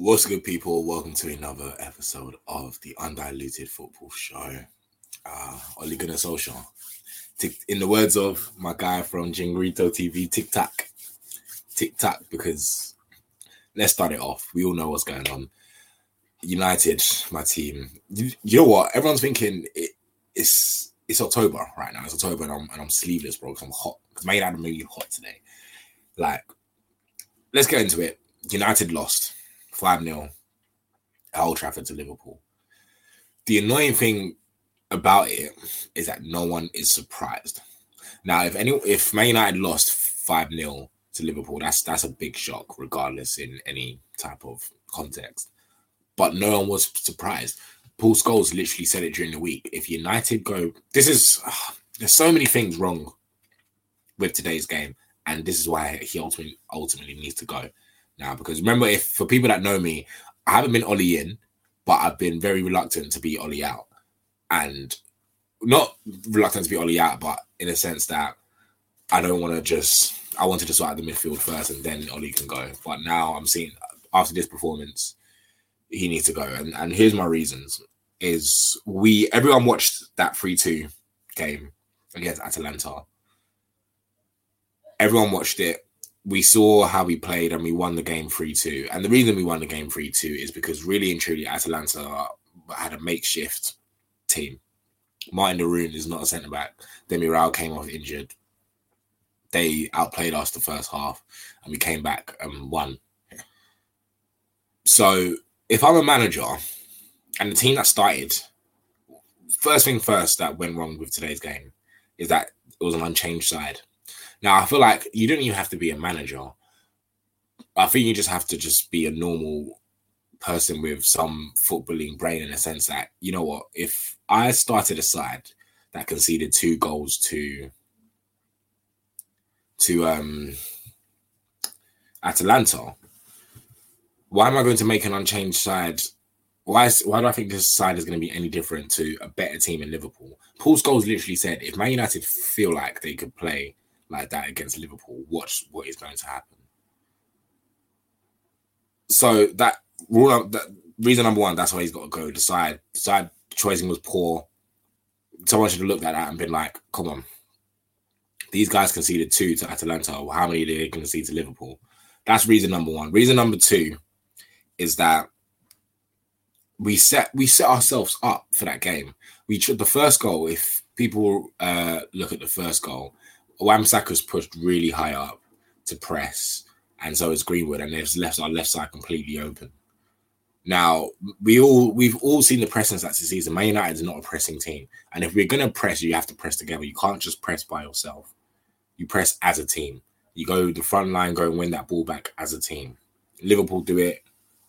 What's good, people? Welcome to another episode of the Undiluted Football Show. Uh, Ole Gunnar Solskjaer. In the words of my guy from Jingrito TV, Tic Tac. Tic Tac, because let's start it off. We all know what's going on. United, my team. You, you know what? Everyone's thinking it, it's it's October right now. It's October and I'm and I'm sleeveless, bro. Because I'm hot. Because my United made me hot today. Like, let's get into it. United lost 5 0 at Old Trafford to Liverpool. The annoying thing about it is that no one is surprised. Now, if any if Man United lost 5 0 to Liverpool, that's that's a big shock, regardless in any type of context. But no one was surprised. Paul Scholes literally said it during the week. If United go, this is there's so many things wrong with today's game, and this is why he ultimately ultimately needs to go now. Because remember, if for people that know me, I haven't been Ollie in, but I've been very reluctant to be Ollie out, and not reluctant to be Ollie out, but in a sense that I don't want to just. I wanted to sort out the midfield first, and then Ollie can go. But now I'm seeing after this performance, he needs to go. And and here's my reasons: is we everyone watched that three two game against Atalanta. Everyone watched it we saw how we played and we won the game 3-2 and the reason we won the game 3-2 is because really and truly atalanta had a makeshift team. Marten de Roon is not a centre back. Demiral came off injured. They outplayed us the first half and we came back and won. So if i'm a manager and the team that started first thing first that went wrong with today's game is that it was an unchanged side now I feel like you don't even have to be a manager. I think you just have to just be a normal person with some footballing brain in a sense that you know what if I started a side that conceded two goals to to um Atalanta, why am I going to make an unchanged side? Why why do I think this side is going to be any different to a better team in Liverpool? Paul Scholes literally said if Man United feel like they could play like that against Liverpool, watch what is going to happen. So that rule, that reason number one, that's why he's got to go. Decide, side choosing was poor. Someone should have looked at that and been like, "Come on, these guys conceded two to Atalanta. How many did they concede to Liverpool?" That's reason number one. Reason number two is that we set we set ourselves up for that game. We the first goal. If people uh, look at the first goal, Wan-Bissaka's pushed really high up to press, and so is Greenwood, and they've left our left side completely open. Now we all we've all seen the pressing stats this season. Man United is not a pressing team, and if we're gonna press, you have to press together. You can't just press by yourself. You press as a team. You go the front line, go and win that ball back as a team. Liverpool do it.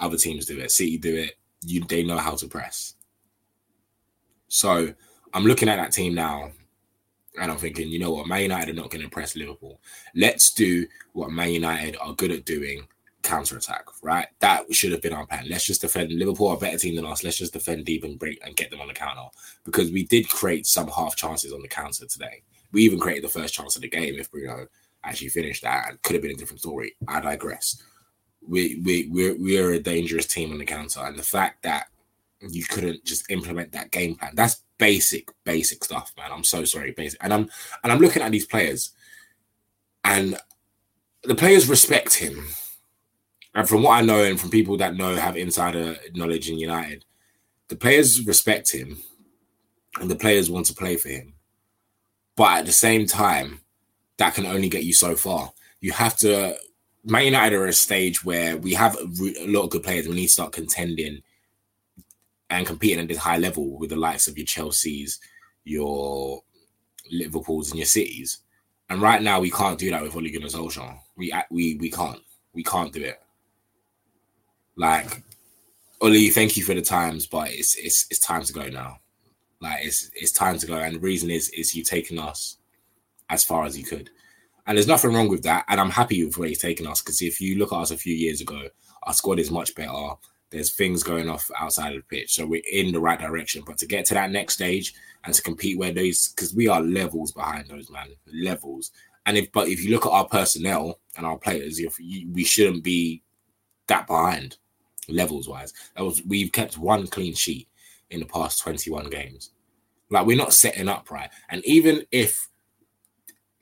other teams do it. City do it. You they know how to press. So I'm looking at that team now, and I'm thinking, you know what, Man United are not going to press Liverpool. Let's do what Man United are good at doing counter attack, right? That should have been our plan. Let's just defend Liverpool are a better team than us. Let's just defend deep and break and get them on the counter because we did create some half chances on the counter today. We even created the first chance of the game if Bruno actually finished that and could have been a different story. I digress. We we we're, we're a dangerous team on the counter, and the fact that you couldn't just implement that game plan that's basic basic stuff, man. I'm so sorry, basic. And I'm and I'm looking at these players, and the players respect him and from what I know and from people that know have insider knowledge in United, the players respect him and the players want to play for him. But at the same time, that can only get you so far. You have to. Man United are at a stage where we have a lot of good players. We need to start contending and competing at this high level with the likes of your Chelseas, your Liverpools, and your Cities. And right now, we can't do that with Ole Gunnar Solskjaer. We we we can't. We can't do it. Like, Oli, thank you for the times, but it's it's it's time to go now. Like it's it's time to go. And the reason is is you taking us as far as you could. And there's nothing wrong with that. And I'm happy with where he's taken us because if you look at us a few years ago, our squad is much better. There's things going off outside of the pitch. So we're in the right direction. But to get to that next stage and to compete where those because we are levels behind those man. Levels. And if but if you look at our personnel and our players, you, we shouldn't be that behind levels wise. That was we've kept one clean sheet in the past 21 games. Like we're not setting up right. And even if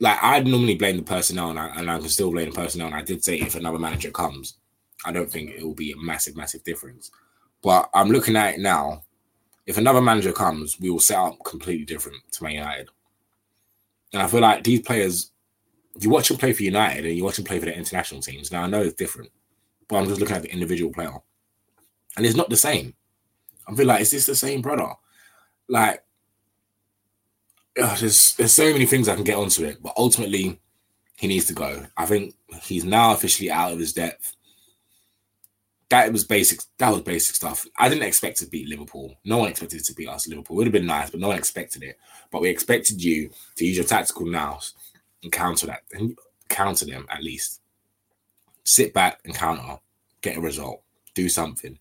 like I'd normally blame the personnel and I, and I can still blame the personnel. And I did say if another manager comes, I don't think it will be a massive, massive difference. But I'm looking at it now. If another manager comes, we will set up completely different to Man United. And I feel like these players, you watch them play for United and you watch them play for the international teams. Now I know it's different, but I'm just looking at the individual player and it's not the same. I feel like is this the same brother? Like, ugh, there's there's so many things I can get onto it, but ultimately, he needs to go. I think he's now officially out of his depth. That was basic. That was basic stuff. I didn't expect to beat Liverpool. No one expected to beat us. Liverpool would have been nice, but no one expected it. But we expected you to use your tactical nous and counter that, and counter them at least. Sit back and counter, get a result, do something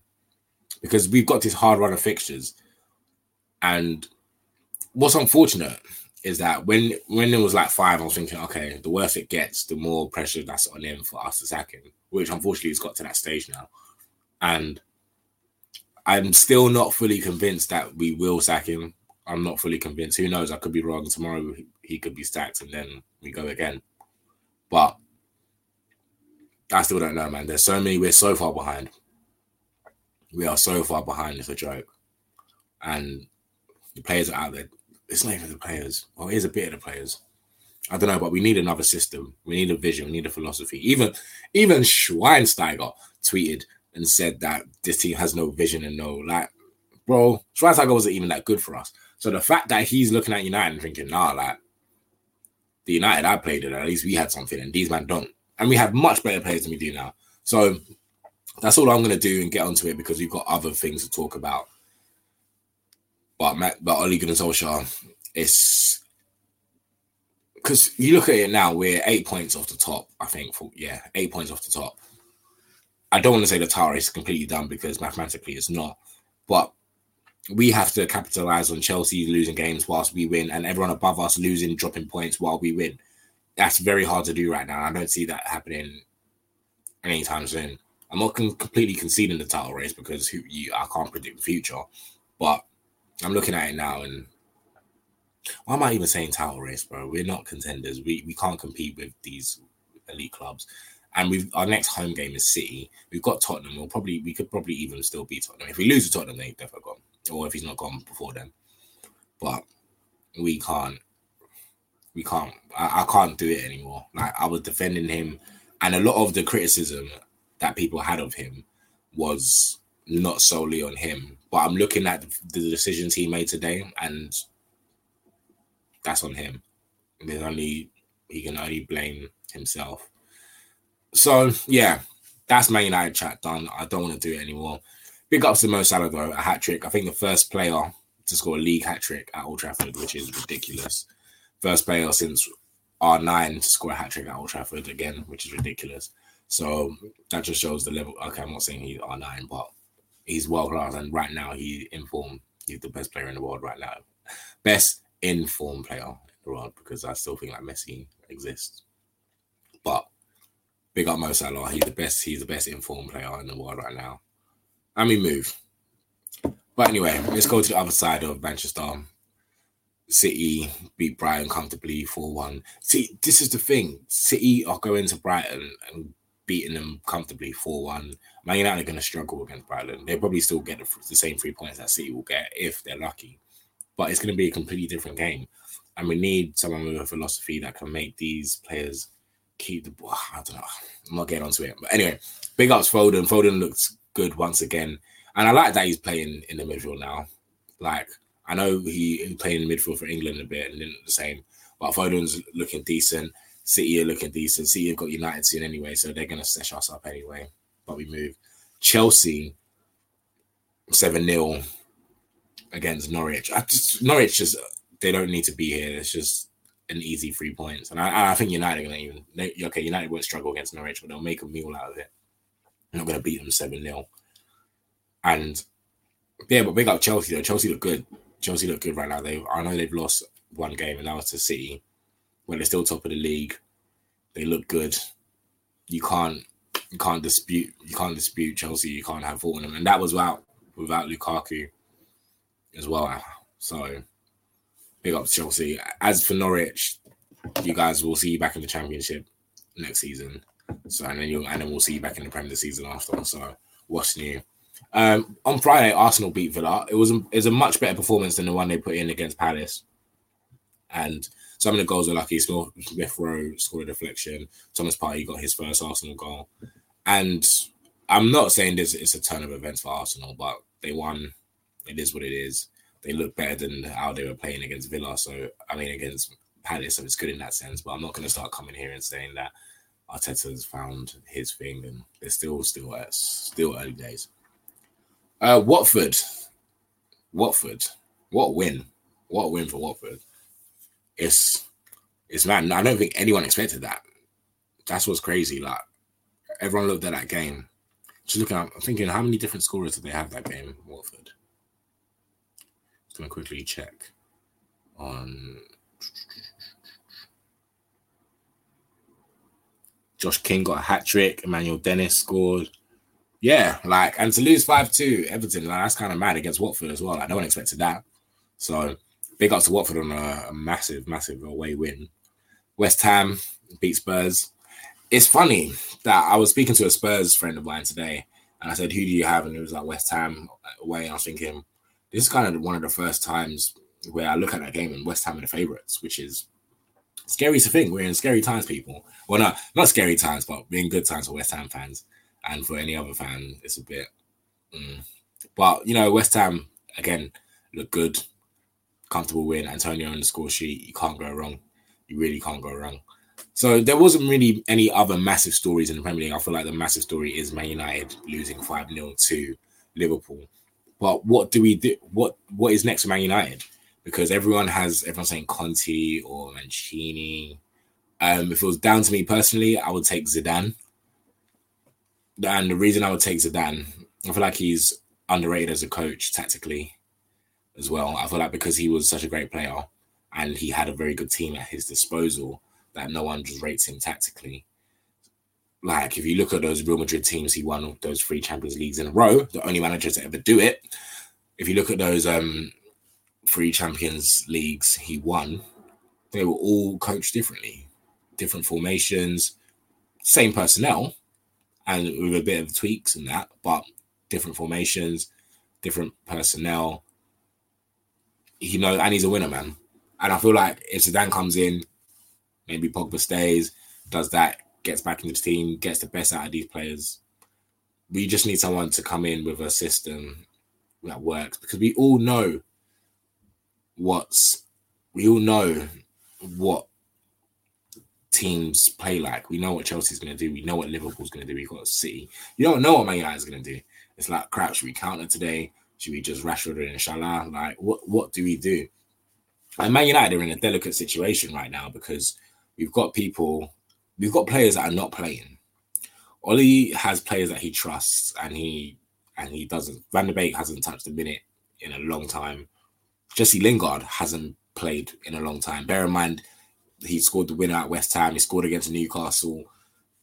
because we've got this hard run of fixtures. And what's unfortunate is that when when it was like five, I was thinking, okay, the worse it gets, the more pressure that's on him for us to sack him, which unfortunately has got to that stage now. And I'm still not fully convinced that we will sack him. I'm not fully convinced. Who knows? I could be wrong. Tomorrow he could be sacked and then we go again. But I still don't know, man. There's so many, we're so far behind we are so far behind. It's a joke, and the players are out there. It's not even the players. Well, here's a bit of the players. I don't know, but we need another system. We need a vision. We need a philosophy. Even even Schweinsteiger tweeted and said that this team has no vision and no like, bro. Schweinsteiger wasn't even that good for us. So the fact that he's looking at United and thinking, nah, like the United I played it, at least we had something, and these men don't. And we have much better players than we do now. So that's all I'm to do and get onto it because we've got other things to talk about. But Matt, but Ole Gunnar Solskjaer, it's because you look at it now, we're eight points off the top. I think for yeah, eight points off the top. I don't want to say the tower is completely done because mathematically it's not, but we have to capitalize on Chelsea losing games whilst we win, and everyone above us losing, dropping points while we win. That's very hard to do right now. I don't see that happening anytime soon. I'm not con- completely conceding the title race because who, you, I can't predict the future, but I'm looking at it now and why am I even saying title race, bro? We're not contenders. We we can't compete with these elite clubs. And we've our next home game is City. We've got Tottenham. We'll probably we could probably even still beat Tottenham. If we lose to Tottenham, they've definitely gone. Or if he's not gone before then. But we can't we can't I, I can't do it anymore. Like I was defending him and a lot of the criticism that people had of him was not solely on him. But I'm looking at the decisions he made today, and that's on him. There's only he can only blame himself. So yeah, that's Man United chat done. I don't want to do it anymore. Big ups to Mo Salah though, a hat trick. I think the first player to score a league hat trick at Old Trafford, which is ridiculous. First player since R9 to score a hat trick at Old Trafford again, which is ridiculous. So that just shows the level. Okay, I'm not saying he's R9, but he's world class, and right now he in form. He's the best player in the world right now. Best in form player in the world because I still think like Messi exists. Big up Mo Salah. He's the best. He's the best informed player in the world right now. And we move. But anyway, let's go to the other side of Manchester. City beat Brighton comfortably 4 1. See, this is the thing. City are going to Brighton and beating them comfortably 4 1. Man United are going to struggle against Brighton. They'll probably still get the same three points that City will get if they're lucky. But it's going to be a completely different game. And we need someone with a philosophy that can make these players keep the ball. I don't know. I'm not getting onto it. But anyway, big ups Foden. Foden looks good once again. And I like that he's playing in the midfield now. Like, I know he, played in the midfield for England a bit and then the same, but Foden's looking decent. City are looking decent. City have got United soon anyway, so they're going to sesh us up anyway. But we move. Chelsea, 7 0 against Norwich. I just, Norwich just, they don't need to be here. It's just an easy three points. And I, I think United are going to even, okay, United won't struggle against Norwich, but they'll make a meal out of it. They're not going to beat them 7 0. And yeah, but big up Chelsea though. Chelsea look good. Chelsea look good right now. They I know they've lost one game and that was to City, when they're still top of the league. They look good. You can't you can't dispute you can't dispute Chelsea. You can't have fault in them, and that was without without Lukaku as well. So big up to Chelsea. As for Norwich, you guys will see you back in the Championship next season. So and then you and then we'll see you back in the Premier season after. So what's new? Um, on Friday, Arsenal beat Villa. It was a, it was a much better performance than the one they put in against Palace. And some of the goals were lucky. Smith Rowe scored a deflection. Thomas Partey got his first Arsenal goal. And I'm not saying this is a turn of events for Arsenal, but they won. It is what it is. They look better than how they were playing against Villa. So I mean against Palace, so it's good in that sense. But I'm not going to start coming here and saying that Arteta's found his thing, and it's still still uh, still early days. Uh, Watford. Watford. What win. What win for Watford. It's it's man, I don't think anyone expected that. That's what's crazy. Like everyone looked at that game. Just looking I'm thinking how many different scorers did they have that game, Watford? Gonna quickly check on Josh King got a hat trick, Emmanuel Dennis scored. Yeah, like and to lose five two Everton, like that's kind of mad against Watford as well. Like no one expected that. So big up to Watford on a, a massive, massive away win. West Ham beat Spurs. It's funny that I was speaking to a Spurs friend of mine today, and I said, "Who do you have?" And it was like West Ham uh, away. And I was thinking, this is kind of one of the first times where I look at that game and West Ham are the favourites, which is scary to think. We're in scary times, people. Well, not not scary times, but we're in good times for West Ham fans and for any other fan, it's a bit. Mm. But you know, West Ham again look good, comfortable win. Antonio on the score sheet, you can't go wrong. You really can't go wrong. So there wasn't really any other massive stories in the Premier League. I feel like the massive story is Man United losing five 0 to Liverpool. But what do we do? What what is next for Man United? Because everyone has everyone's saying Conte or Mancini. Um, if it was down to me personally, I would take Zidane and the reason I would take Zidane, I feel like he's underrated as a coach tactically as well. I feel like because he was such a great player and he had a very good team at his disposal, that no one just rates him tactically. Like if you look at those Real Madrid teams, he won those three Champions Leagues in a row, the only manager to ever do it. If you look at those um three Champions Leagues he won, they were all coached differently, different formations, same personnel, and with a bit of tweaks and that, but different formations, different personnel. You know, and he's a winner, man. And I feel like if Zidane comes in, maybe Pogba stays, does that, gets back into the team, gets the best out of these players. We just need someone to come in with a system that works because we all know what's we all know what teams play like. We know what Chelsea's going to do. We know what Liverpool's going to do. We've got City. You don't know what Man United's going to do. It's like, crap, should we counter today? Should we just Rashford and Salah? Like, what, what do we do? And Man United are in a delicate situation right now because we've got people, we've got players that are not playing. Ollie has players that he trusts and he and he doesn't. Van der Beek hasn't touched a minute in a long time. Jesse Lingard hasn't played in a long time. Bear in mind, he scored the winner at West Ham. He scored against Newcastle.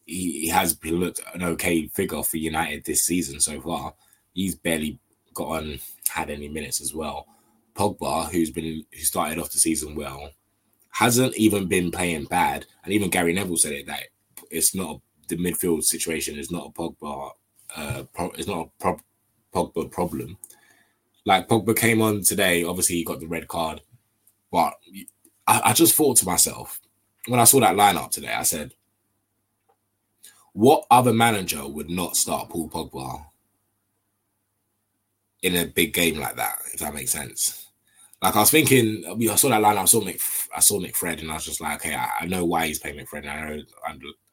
He, he has looked an okay figure for United this season so far. He's barely got on had any minutes as well. Pogba, who's been who started off the season well, hasn't even been playing bad. And even Gary Neville said it that it's not the midfield situation is not a Pogba. Uh, pro, it's not a pro, Pogba problem. Like Pogba came on today. Obviously, he got the red card, but I, I just thought to myself when I saw that lineup today, I said, what other manager would not start Paul Pogba in a big game like that? If that makes sense. Like I was thinking, I saw that lineup. I saw Mc, I saw McFred, and I was just like, okay, I, I know why he's playing McFred. I know,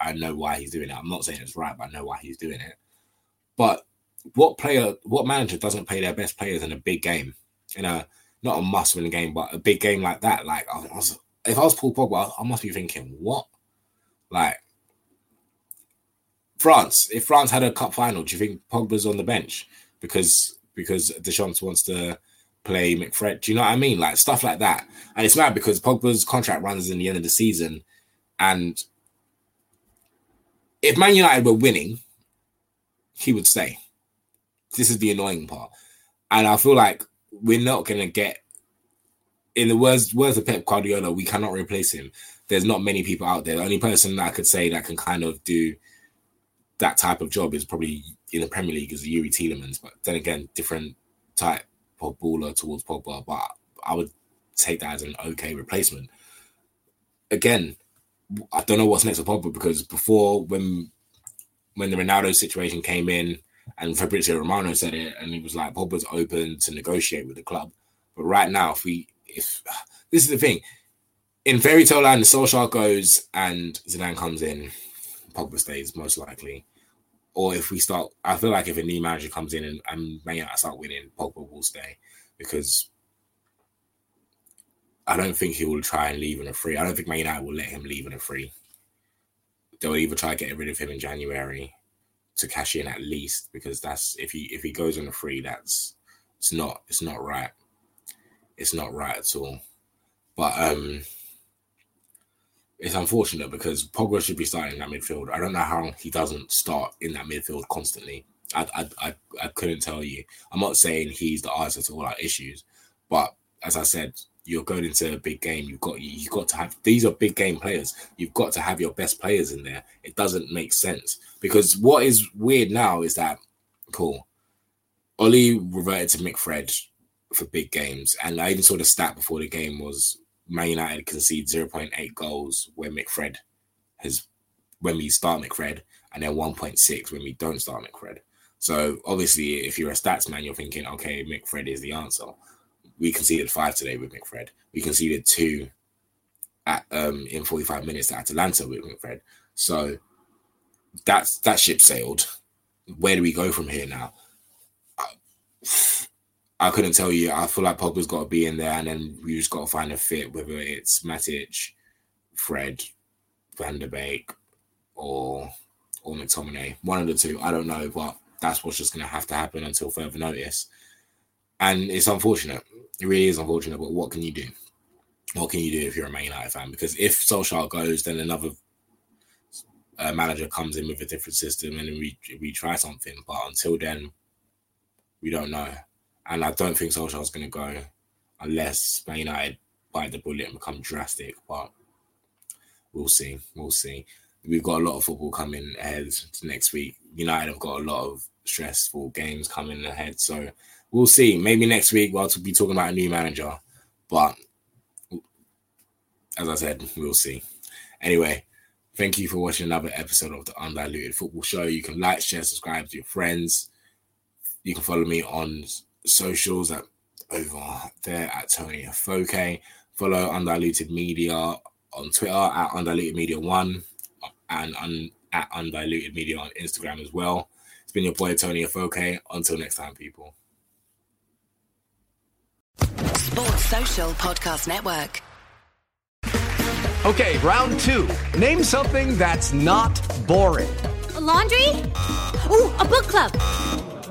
I, I know why he's doing it. I'm not saying it's right, but I know why he's doing it. But what player, what manager doesn't play their best players in a big game, in a not a must-win game, but a big game like that? Like, I was, if I was Paul Pogba, I must be thinking, what? Like, France. If France had a cup final, do you think Pogba's on the bench because because Deschamps wants to play McFred? Do you know what I mean? Like stuff like that. And it's mad because Pogba's contract runs in the end of the season, and if Man United were winning, he would stay. This is the annoying part. And I feel like we're not going to get, in the words, words of Pep Guardiola, we cannot replace him. There's not many people out there. The only person that I could say that can kind of do that type of job is probably in the Premier League is Youri Tielemans. But then again, different type baller towards Pogba. But I would take that as an okay replacement. Again, I don't know what's next for Pogba because before when when the Ronaldo situation came in and Fabrizio Romano said it, and he was like, Pogba's open to negotiate with the club. But right now, if we, if this is the thing, in fairy tale land, the Solskjaer goes and Zidane comes in, Pogba stays most likely. Or if we start, I feel like if a new manager comes in and, and Man United start winning, Pogba will stay because I don't think he will try and leave in a free. I don't think Man United will let him leave in a free they'll either try to get rid of him in January to cash in at least because that's if he if he goes on a free, that's it's not it's not right. It's not right at all. But um it's unfortunate because Pogba should be starting that midfield. I don't know how he doesn't start in that midfield constantly. I I I, I couldn't tell you. I'm not saying he's the answer to all our issues, but as I said, you're going into a big game. You've got you've got to have these are big game players. You've got to have your best players in there. It doesn't make sense because what is weird now is that cool. Ollie reverted to McFred for big games, and I even saw the stat before the game was Man United concede 0.8 goals when McFred has when we start McFred, and then 1.6 when we don't start McFred. So obviously, if you're a stats man, you're thinking, okay, McFred is the answer we conceded five today with McFred. We conceded two at um in 45 minutes at Atalanta with McFred. So that's that ship sailed. Where do we go from here now? I, couldn't tell you. I feel like Pogba's got to be in there, and then we just got to find a fit, whether it's Matic, Fred, Van der Beek, or or McTominay. One of the two. I don't know, but that's what's just going to have to happen until further notice. And it's unfortunate it really is unfortunate, but what can you do? What can you do if you're a Man United fan? Because if Solskjaer goes, then another uh, manager comes in with a different system and we we try something. But until then, we don't know. And I don't think Solskjaer's going to go unless Man United bite the bullet and become drastic. But we'll see. We'll see. We've got a lot of football coming ahead next week. United have got a lot of stressful games coming ahead. So we'll see. Maybe next week we'll be talking about a new manager, but as I said, we'll see. Anyway, thank you for watching another episode of the Undiluted Football Show. You can like, share, subscribe to your friends. You can follow me on socials at over there at Tony Foke. Follow Undiluted Media on Twitter at Undiluted Media One and un, at Undiluted Media on Instagram as well. It's been your boy Toni Afoke. Until next time, people. Sports Social Podcast Network. Okay, round two. Name something that's not boring. A laundry? Ooh, a book club.